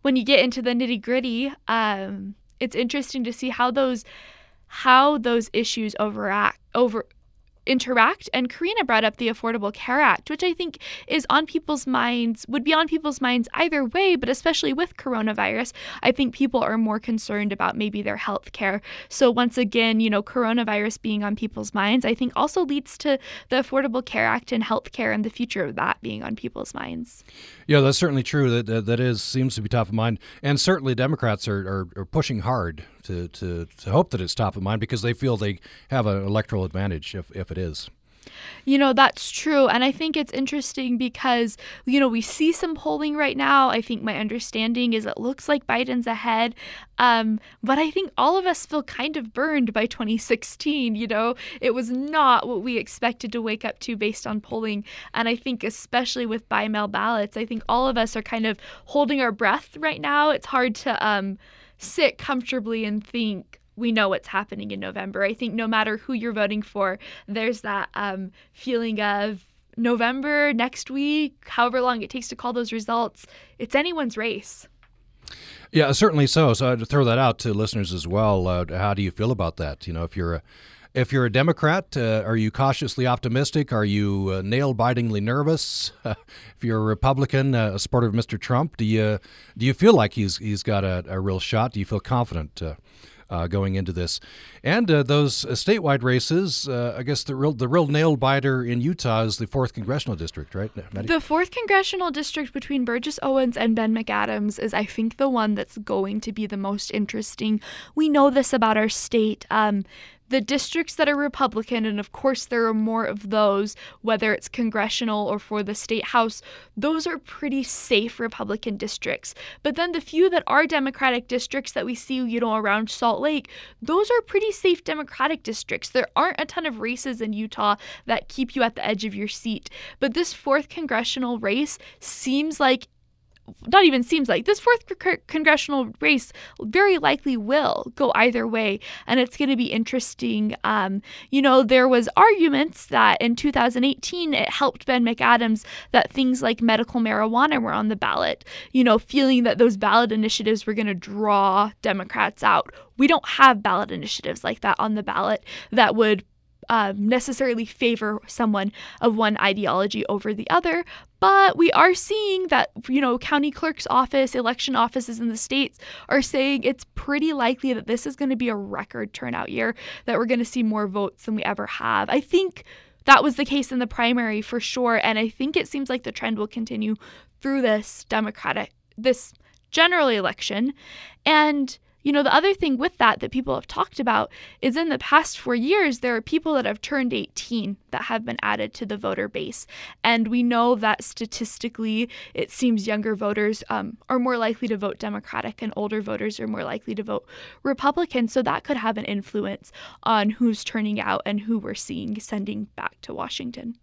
C: when you get into the nitty gritty, um, it's interesting to see how those how those issues overact over interact. And Karina brought up the Affordable Care Act, which I think is on people's minds, would be on people's minds either way, but especially with coronavirus, I think people are more concerned about maybe their health care. So once again, you know, coronavirus being on people's minds, I think also leads to the Affordable Care Act and health care and the future of that being on people's minds.
B: Yeah, that's certainly true. That that, that is seems to be top of mind, and certainly Democrats are, are, are pushing hard to, to, to hope that it's top of mind because they feel they have an electoral advantage if, if it is.
C: You know, that's true. And I think it's interesting because, you know, we see some polling right now. I think my understanding is it looks like Biden's ahead. Um, but I think all of us feel kind of burned by 2016. You know, it was not what we expected to wake up to based on polling. And I think, especially with by mail ballots, I think all of us are kind of holding our breath right now. It's hard to, um, sit comfortably and think we know what's happening in November. I think no matter who you're voting for, there's that um, feeling of November, next week, however long it takes to call those results, it's anyone's race.
B: Yeah, certainly so. So I'd throw that out to listeners as well. Uh, how do you feel about that? You know, if you're a if you're a Democrat, uh, are you cautiously optimistic? Are you uh, nail bitingly nervous? if you're a Republican, uh, a supporter of Mr. Trump, do you do you feel like he's he's got a, a real shot? Do you feel confident? Uh, uh, going into this, and uh, those uh, statewide races. Uh, I guess the real the real nail biter in Utah is the fourth congressional district, right?
C: Maddie? The fourth congressional district between Burgess Owens and Ben McAdams is, I think, the one that's going to be the most interesting. We know this about our state. Um, the districts that are Republican, and of course there are more of those, whether it's congressional or for the state house, those are pretty safe Republican districts. But then the few that are Democratic districts that we see, you know, around Salt Lake, those are pretty safe Democratic districts. There aren't a ton of races in Utah that keep you at the edge of your seat. But this fourth congressional race seems like not even seems like this fourth congressional race very likely will go either way. And it's going to be interesting um, you know there was arguments that in 2018 it helped ben mcadams that things like medical marijuana were on the ballot you know feeling that those ballot initiatives were going to draw democrats out. We don't have ballot initiatives like that on the ballot that would uh, necessarily favor someone of one ideology over the other, but we are seeing that, you know, county clerk's office, election offices in the states are saying it's pretty likely that this is going to be a record turnout year, that we're going to see more votes than we ever have. I think that was the case in the primary for sure, and I think it seems like the trend will continue through this Democratic, this general election. And you know, the other thing with that that people have talked about is in the past four years, there are people that have turned 18 that have been added to the voter base. And we know that statistically, it seems younger voters um, are more likely to vote Democratic and older voters are more likely to vote Republican. So that could have an influence on who's turning out and who we're seeing sending back to Washington.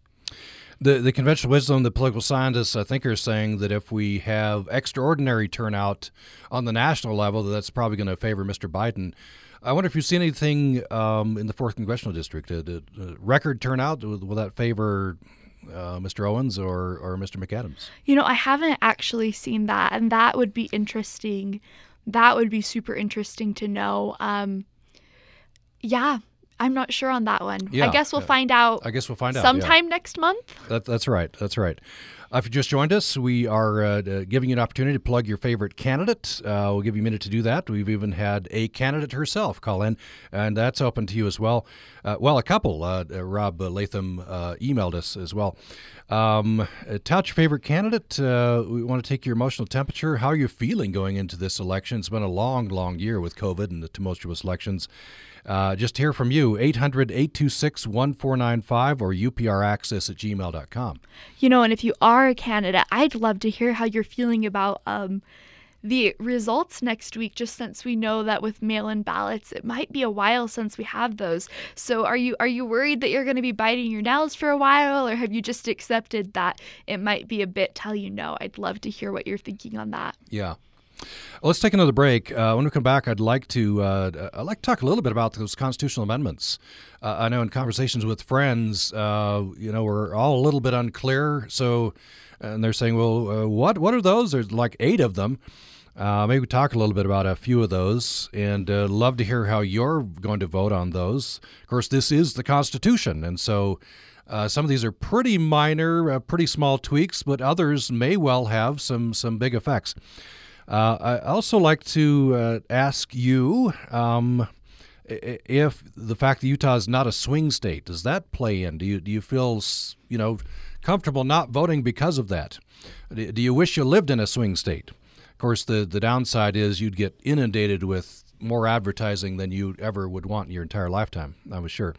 B: The, the conventional wisdom, the political scientists, I think, are saying that if we have extraordinary turnout on the national level, that that's probably going to favor Mr. Biden. I wonder if you've seen anything um, in the fourth congressional district. Uh, uh, record turnout will, will that favor uh, Mr. Owens or or Mr. McAdams?
C: You know, I haven't actually seen that, and that would be interesting. That would be super interesting to know. Um, yeah, I'm not sure on that one. Yeah, I guess we'll find out.
B: I guess we'll find
C: out sometime yeah. next month.
B: That, that's right. That's right. Uh, if you just joined us, we are uh, giving you an opportunity to plug your favorite candidate. Uh, we'll give you a minute to do that. We've even had a candidate herself call in, and that's open to you as well. Uh, well, a couple. Uh, uh, Rob Latham emailed us as well. Um, tout your favorite candidate. we want to take your emotional temperature. How are you feeling going into this election? It's been a long, long year with COVID and the tumultuous elections. Uh, just hear from you, 800 826 1495 or upraccess at gmail.com.
C: You know, and if you are a candidate, I'd love to hear how you're feeling about um, the results next week, just since we know that with mail-in ballots, it might be a while since we have those. So are you are you worried that you're going to be biting your nails for a while, or have you just accepted that it might be a bit till you know? I'd love to hear what you're thinking on that.
B: Yeah. Let's take another break. Uh, when we come back, I'd like to uh, I'd like to talk a little bit about those constitutional amendments. Uh, I know in conversations with friends, uh, you know, we're all a little bit unclear. So, and they're saying, "Well, uh, what what are those?" There's like eight of them. Uh, maybe we talk a little bit about a few of those, and love to hear how you're going to vote on those. Of course, this is the Constitution, and so. Uh, some of these are pretty minor, uh, pretty small tweaks, but others may well have some some big effects. Uh, I also like to uh, ask you um, if the fact that Utah is not a swing state does that play in? Do you do you feel you know comfortable not voting because of that? Do you wish you lived in a swing state? Of course, the the downside is you'd get inundated with more advertising than you ever would want in your entire lifetime. I was sure.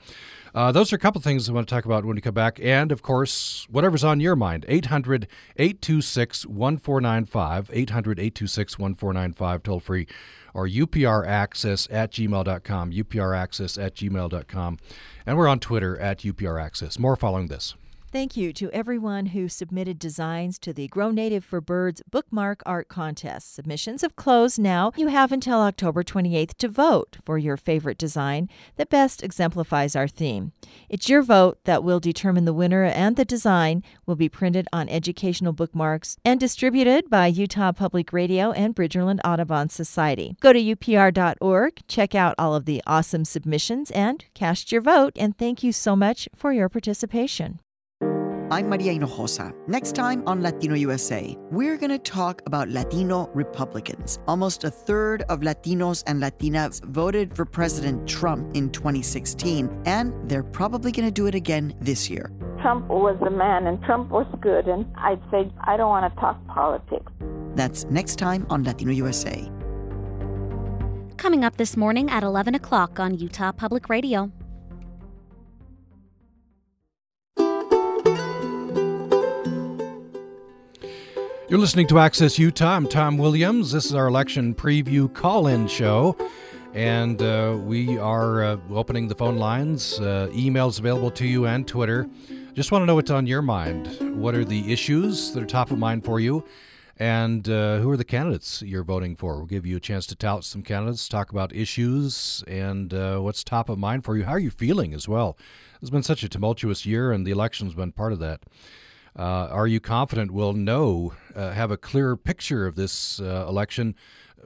B: Uh, those are a couple of things I want to talk about when we come back. And of course, whatever's on your mind 800 826 1495, 800 826 1495, toll free, or upraccess at gmail.com, upraccess at gmail.com. And we're on Twitter at upraccess. More following this.
I: Thank you to everyone who submitted designs to the Grow Native for Birds bookmark art contest. Submissions have closed now. You have until October 28th to vote for your favorite design that best exemplifies our theme. It's your vote that will determine the winner, and the design will be printed on educational bookmarks and distributed by Utah Public Radio and Bridgerland Audubon Society. Go to upr.org, check out all of the awesome submissions, and cast your vote. And thank you so much for your participation.
J: I'm Maria Hinojosa. Next time on Latino USA, we're going to talk about Latino Republicans. Almost a third of Latinos and Latinas voted for President Trump in 2016, and they're probably going to do it again this year.
K: Trump was the man, and Trump was good, and I'd say I don't want to talk politics.
J: That's next time on Latino USA.
A: Coming up this morning at 11 o'clock on Utah Public Radio.
B: You're listening to Access Utah. I'm Tom Williams. This is our election preview call in show. And uh, we are uh, opening the phone lines, uh, emails available to you, and Twitter. Just want to know what's on your mind. What are the issues that are top of mind for you? And uh, who are the candidates you're voting for? We'll give you a chance to tout some candidates, talk about issues, and uh, what's top of mind for you. How are you feeling as well? It's been such a tumultuous year, and the election's been part of that. Uh, are you confident we'll know, uh, have a clear picture of this uh, election,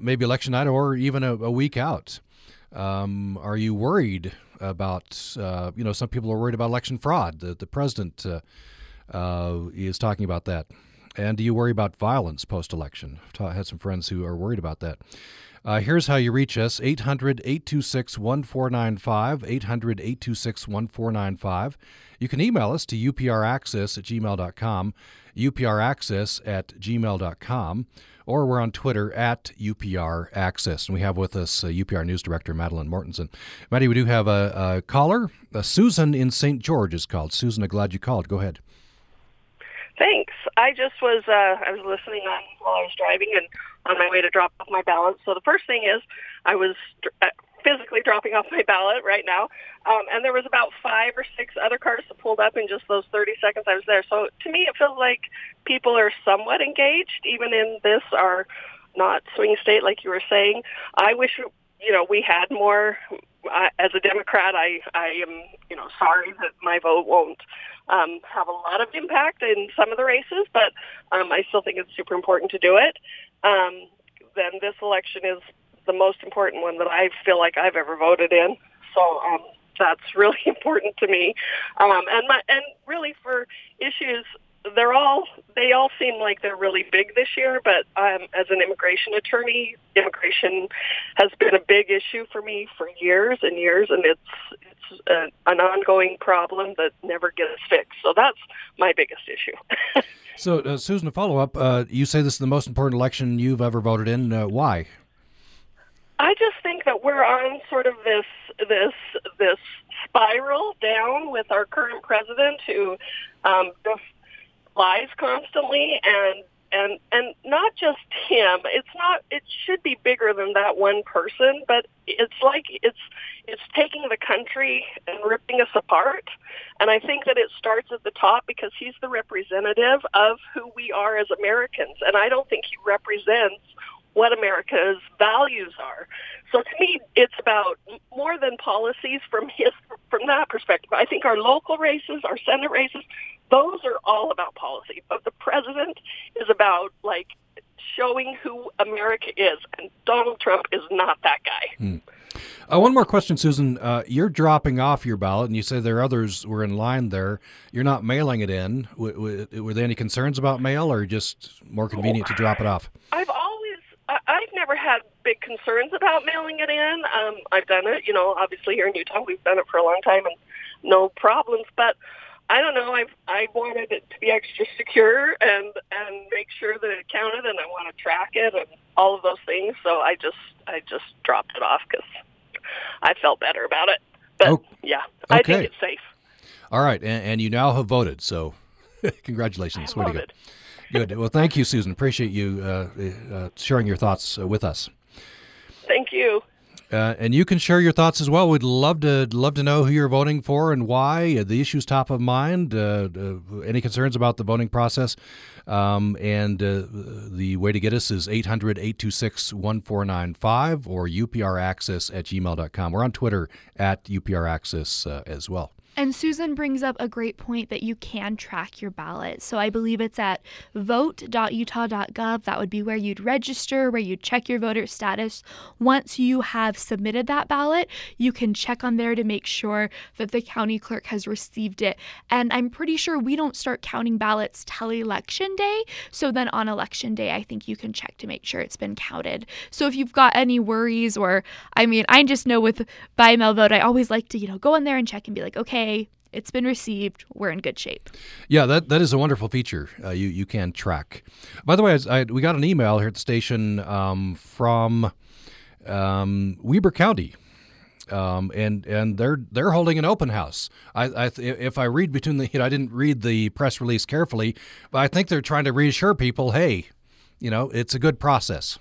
B: maybe election night or even a, a week out? Um, are you worried about, you know, some people are worried about election fraud. The, the president is talking about that. And do you worry about violence post election? I've had some friends who are worried about that. Uh, here's how you reach us 800 826 1495. 800 826 1495. You can email us to upraccess at gmail.com, upraccess at gmail.com, or we're on Twitter at upraccess. And we have with us uh, UPR News Director Madeline Mortensen. Maddie, we do have a, a caller. Uh, Susan in St. George is called. Susan, I'm glad you called. Go ahead.
L: I just was uh, I was listening on while I was driving and on my way to drop off my ballot. So the first thing is I was uh, physically dropping off my ballot right now, um, and there was about five or six other cars that pulled up in just those 30 seconds I was there. So to me, it feels like people are somewhat engaged, even in this our not swing state like you were saying. I wish you know we had more. I, as a Democrat, I I am you know sorry that my vote won't um, have a lot of impact in some of the races, but um, I still think it's super important to do it. Um, then this election is the most important one that I feel like I've ever voted in. So um, that's really important to me. Um, and my, and really for issues they're all they all seem like they're really big this year but um, as an immigration attorney immigration has been a big issue for me for years and years and it's it's a, an ongoing problem that never gets fixed. So that's my biggest issue.
B: So uh, susan a follow-up uh, you say this is the most important election you've ever voted in. Uh, why?
L: I just think that we're on sort of this this this spiral down with our current president who um, lies constantly and and and not just him it's not it should be bigger than that one person but it's like it's it's taking the country and ripping us apart and i think that it starts at the top because he's the representative of who we are as americans and i don't think he represents what America's values are. So to me, it's about more than policies from his from that perspective. I think our local races, our Senate races, those are all about policy. But the president is about like showing who America is, and Donald Trump is not that guy.
B: Hmm. Uh, one more question, Susan. Uh, you're dropping off your ballot, and you say there are others were in line there. You're not mailing it in. W- w- were there any concerns about mail, or just more convenient to drop it off?
L: I've always, I- I've never had big concerns about mailing it in. Um, I've done it, you know, obviously here in Utah, we've done it for a long time, and no problems. But I don't know. I I wanted it to be extra secure and and make sure that it counted, and I want to track it and all of those things. So I just I just dropped it off because I felt better about it. But oh, yeah, okay. I think it's safe.
B: All right, and, and you now have voted. So congratulations. Good. Good. Well, thank you, Susan. Appreciate you uh, uh, sharing your thoughts uh, with us.
L: Thank you.
B: Uh, and you can share your thoughts as well. We'd love to love to know who you're voting for and why. Uh, the issues top of mind. Uh, uh any concerns about the voting process? Um, and uh, the way to get us is 800 826 1495 or upraccess at gmail.com. We're on Twitter at uh, as well.
C: And Susan brings up a great point that you can track your ballot. So I believe it's at vote.utah.gov. That would be where you'd register, where you'd check your voter status. Once you have submitted that ballot, you can check on there to make sure that the county clerk has received it. And I'm pretty sure we don't start counting ballots till election day. So then on election day, I think you can check to make sure it's been counted. So if you've got any worries, or I mean, I just know with by mail vote, I always like to, you know, go in there and check and be like, okay, it's been received. We're in good shape.
B: Yeah, that that is a wonderful feature. Uh, you you can track. By the way, I, I, we got an email here at the station um, from um, Weber County. Um, and and they're they're holding an open house. I, I if I read between the, you know, I didn't read the press release carefully, but I think they're trying to reassure people, hey, you know, it's a good process.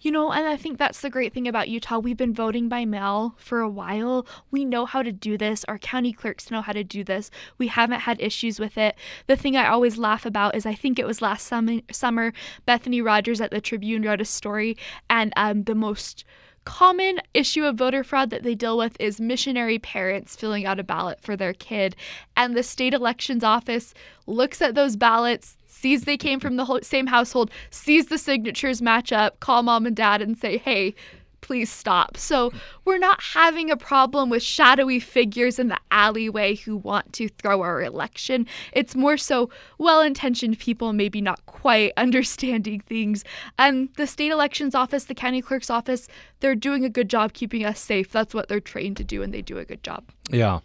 C: You know, and I think that's the great thing about Utah. We've been voting by mail for a while. We know how to do this. Our county clerks know how to do this. We haven't had issues with it. The thing I always laugh about is I think it was last summer, Bethany Rodgers at the Tribune wrote a story, and um, the most common issue of voter fraud that they deal with is missionary parents filling out a ballot for their kid. And the state elections office looks at those ballots, sees they came from the same household, sees the signatures match up, call mom and dad and say, hey, please stop. So we're not having a problem with shadowy figures in the alleyway who want to throw our election. It's more so well intentioned people, maybe not quite understanding things. And the state elections office, the county clerk's office, they're doing a good job keeping us safe. That's what they're trained to do, and they do a good job.
B: Yeah.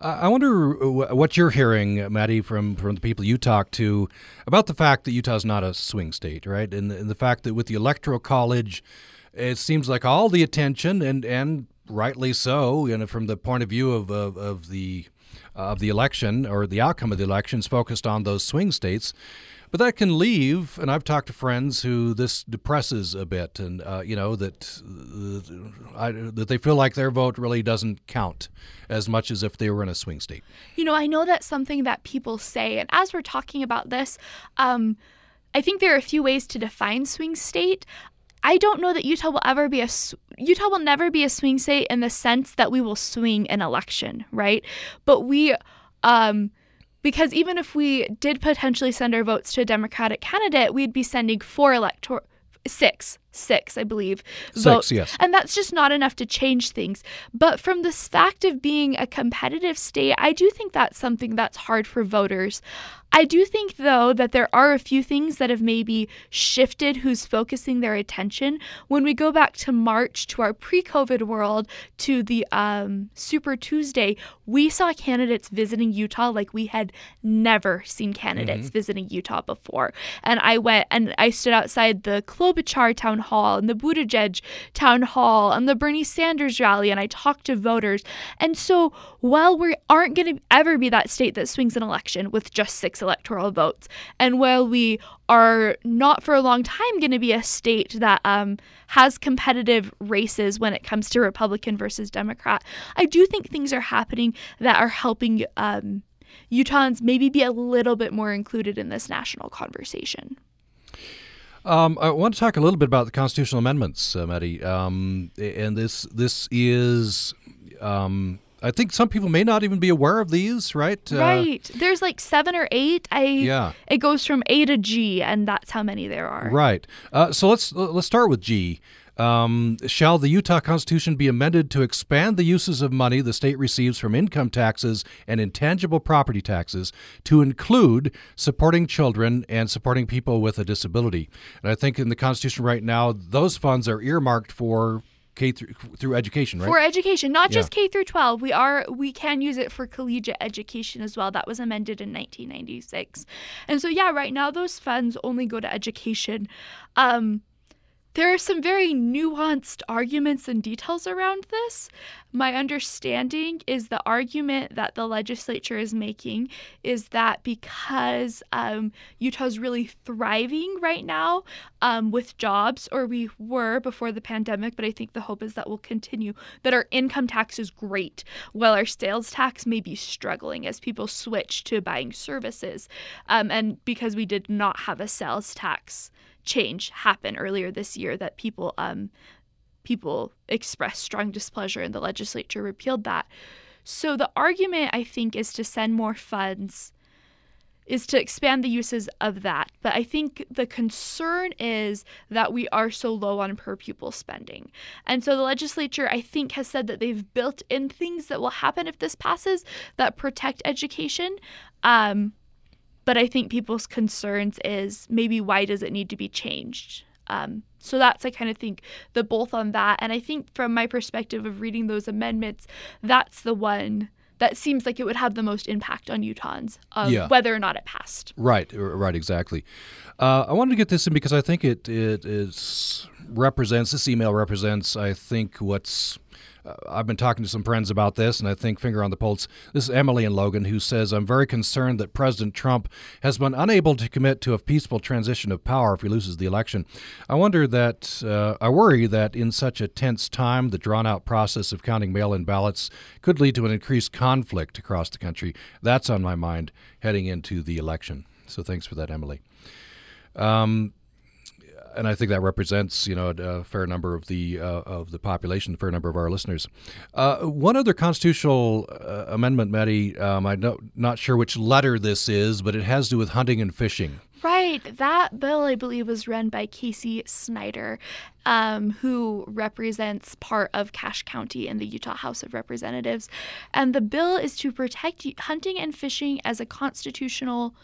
B: I wonder what you're hearing, Maddie, from, from the people you talk to about the fact that Utah's not a swing state, right? And, and the fact that with the Electoral College, it seems like all the attention, and, and rightly so, you know, from the point of view of, of, of the of the election or the outcome of the elections focused on those swing states. But that can leave, and I've talked to friends who this depresses a bit, and uh, you know that uh, I, that they feel like their vote really doesn't count as much as if they were in a swing state.
C: You know, I know that's something that people say, and as we're talking about this, um, I think there are a few ways to define swing state. I don't know that Utah will ever be a Utah will never be a swing state in the sense that we will swing an election, right? But we um because even if we did potentially send our votes to a Democratic candidate, we'd be sending four elector six six, I believe,
B: six, votes. Yes.
C: And that's just not enough to change things. But from this fact of being a competitive state, I do think that's something that's hard for voters. I do think, though, that there are a few things that have maybe shifted who's focusing their attention. When we go back to March, to our pre COVID world, to the um, Super Tuesday, we saw candidates visiting Utah like we had never seen candidates mm-hmm. visiting Utah before. And I went and I stood outside the Klobuchar town hall and the Buttigieg town hall and the Bernie Sanders rally, and I talked to voters. And so while we aren't going to ever be that state that swings an election with just six electoral votes. And while we are not for a long time going to be a state that um, has competitive races when it comes to Republican versus Democrat, I do think things are happening that are helping um, Utahns maybe be a little bit more included in this national conversation.
B: Um, I want to talk a little bit about the constitutional amendments, uh, Maddie. Um, and this this is um, I think some people may not even be aware of these, right?
C: Uh, right. Uh, There's like seven or eight. I yeah. It goes from A to G, and that's how many there are.
B: Right. Uh, so let's let's start with G. Um, shall the Utah Constitution be amended to expand the uses of money the state receives from income taxes and intangible property taxes to include supporting children and supporting people with a disability? And I think in the Constitution right now, those funds are earmarked for K through, through education, right?
C: For education, not just yeah. K through 12. We are we can use it for collegiate education as well. That was amended in 1996. And so yeah, right now those funds only go to education. Um, there are some very nuanced arguments and details around this. My understanding is the argument that the legislature is making is that because um, Utah's really thriving right now um, with jobs, or we were before the pandemic, but I think the hope is that will continue, that our income tax is great, while our sales tax may be struggling as people switch to buying services. Um, and because we did not have a sales tax change happen earlier this year that people um, people expressed strong displeasure and the legislature repealed that. So the argument I think is to send more funds is to expand the uses of that. But I think the concern is that we are so low on per pupil spending. And so the legislature, I think, has said that they've built in things that will happen if this passes that protect education. Um, but I think people's concerns is maybe why does it need to be changed? Um, so that's I kind of think the both on that, and I think from my perspective of reading those amendments, that's the one that seems like it would have the most impact on Utahns, um, yeah. whether or not it passed.
B: Right, right, exactly. Uh, I wanted to get this in because I think it it is represents this email represents I think what's I've been talking to some friends about this, and I think finger on the pulse. This is Emily and Logan who says, I'm very concerned that President Trump has been unable to commit to a peaceful transition of power if he loses the election. I wonder that, uh, I worry that in such a tense time, the drawn out process of counting mail in ballots could lead to an increased conflict across the country. That's on my mind heading into the election. So thanks for that, Emily. Um, and I think that represents you know a, fair number of the uh, of the population, a fair number of our listeners. Uh, one other constitutional uh, amendment, Maddie. Um, I'm not sure which letter this is, but it has to do with hunting and fishing.
C: Right. That bill, I believe, was run by Casey Snider, um, who represents part of Cache County in the Utah House of Representatives. And the bill is to protect hunting and fishing as a constitutional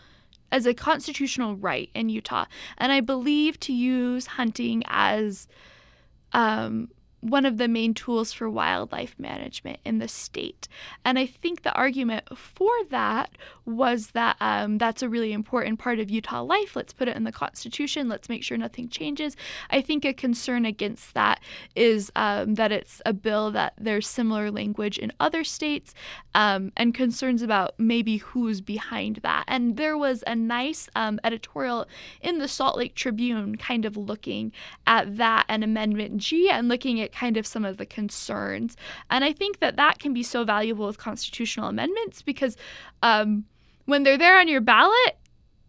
C: as a constitutional right in Utah. And I believe to use hunting as um, one of the main tools for wildlife management in the state. And I think the argument for that was that um, that's a really important part of Utah life. Let's put it in the Constitution. Let's make sure nothing changes. I think a concern against that is um, that it's a bill that there's similar language in other states um, and concerns about maybe who's behind that. And there was a nice um, editorial in the Salt Lake Tribune kind of looking at that and Amendment G and looking at kind of some of the concerns. And I think that that can be so valuable with constitutional amendments because um, when they're there on your ballot,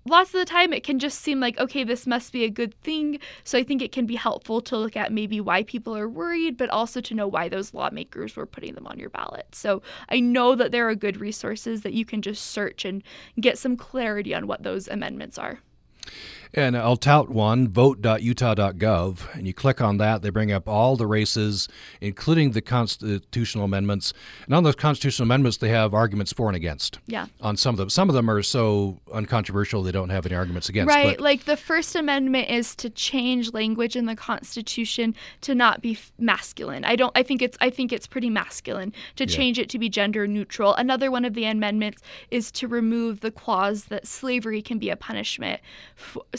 C: lots of the time it can just seem like okay this must be a good thing. So i think it can be helpful to look at maybe why people are worried but also to know why those lawmakers were putting them on your ballot. So i know that there are good resources that you can just search and get some clarity on what those amendments are
B: and I'll tout one, vote.utah.gov, and you click on that. They bring up all the races, including the constitutional amendments. And on those constitutional amendments, they have arguments for and against.
C: Yeah.
B: On some of them. Some of them are so uncontroversial they don't have any arguments against.
C: Right. Like the First Amendment is to change language in the Constitution to not be masculine. I don't I think it's I think it's pretty masculine to yeah. change it to be gender neutral. Another one of the amendments is to remove the clause that slavery can be a punishment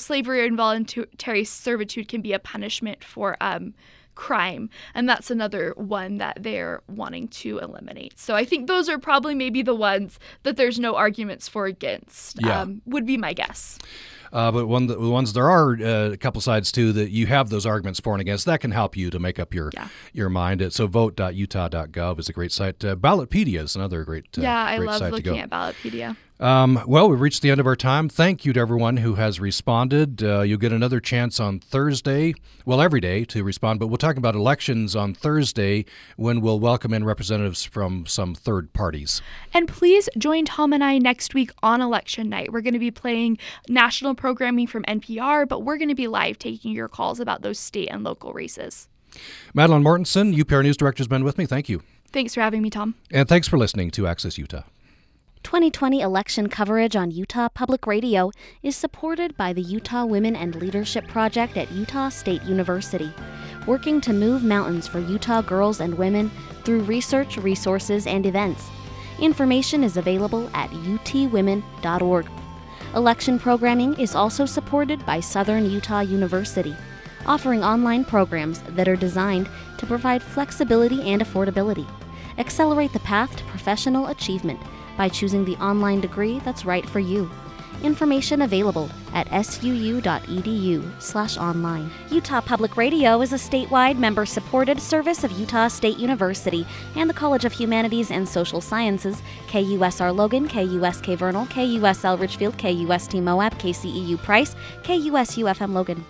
C: slavery or involuntary servitude can be a punishment for um, crime. And that's another one that they're wanting to eliminate. So I think those are probably maybe the ones that there's no arguments for against,
B: yeah.
C: um, would be my guess.
B: Uh, but one the ones there are uh, a couple sides too that you have those arguments for and against that can help you to make up your
C: yeah.
B: your mind. So vote.utah.gov is a great site. Uh, Ballotpedia is another great uh,
C: yeah.
B: Great
C: I love looking at Ballotpedia.
B: Um, well, we've reached the end of our time. Thank you to everyone who has responded. Uh, you'll get another chance on Thursday, well, every day to respond, but we'll talk about elections on Thursday when we'll welcome in representatives from some third parties.
C: And please join Tom and I next week on election night. We're going to be playing national programming from NPR, but we're going to be live taking your calls about those state and local races.
B: Madeline Mortensen, UPR News Director, has been with me. Thank you.
C: Thanks for having me, Tom.
B: And thanks for listening to Access Utah.
A: 2020 election coverage on Utah Public Radio is supported by the Utah Women and Leadership Project at Utah State University, working to move mountains for Utah girls and women through research, resources, and events. Information is available at utwomen.org. Election programming is also supported by Southern Utah University. offering online programs that are designed to provide flexibility and affordability. Accelerate the path to professional achievement by choosing the online degree that's right for you. Information available at suu.edu/online. Utah Public Radio is a statewide member-supported service of Utah State University and the College of Humanities and Social Sciences, KUSR Logan, KUSK Vernal, KUSL Richfield, KUST Moab, KCEU Price, KUSU FM Logan.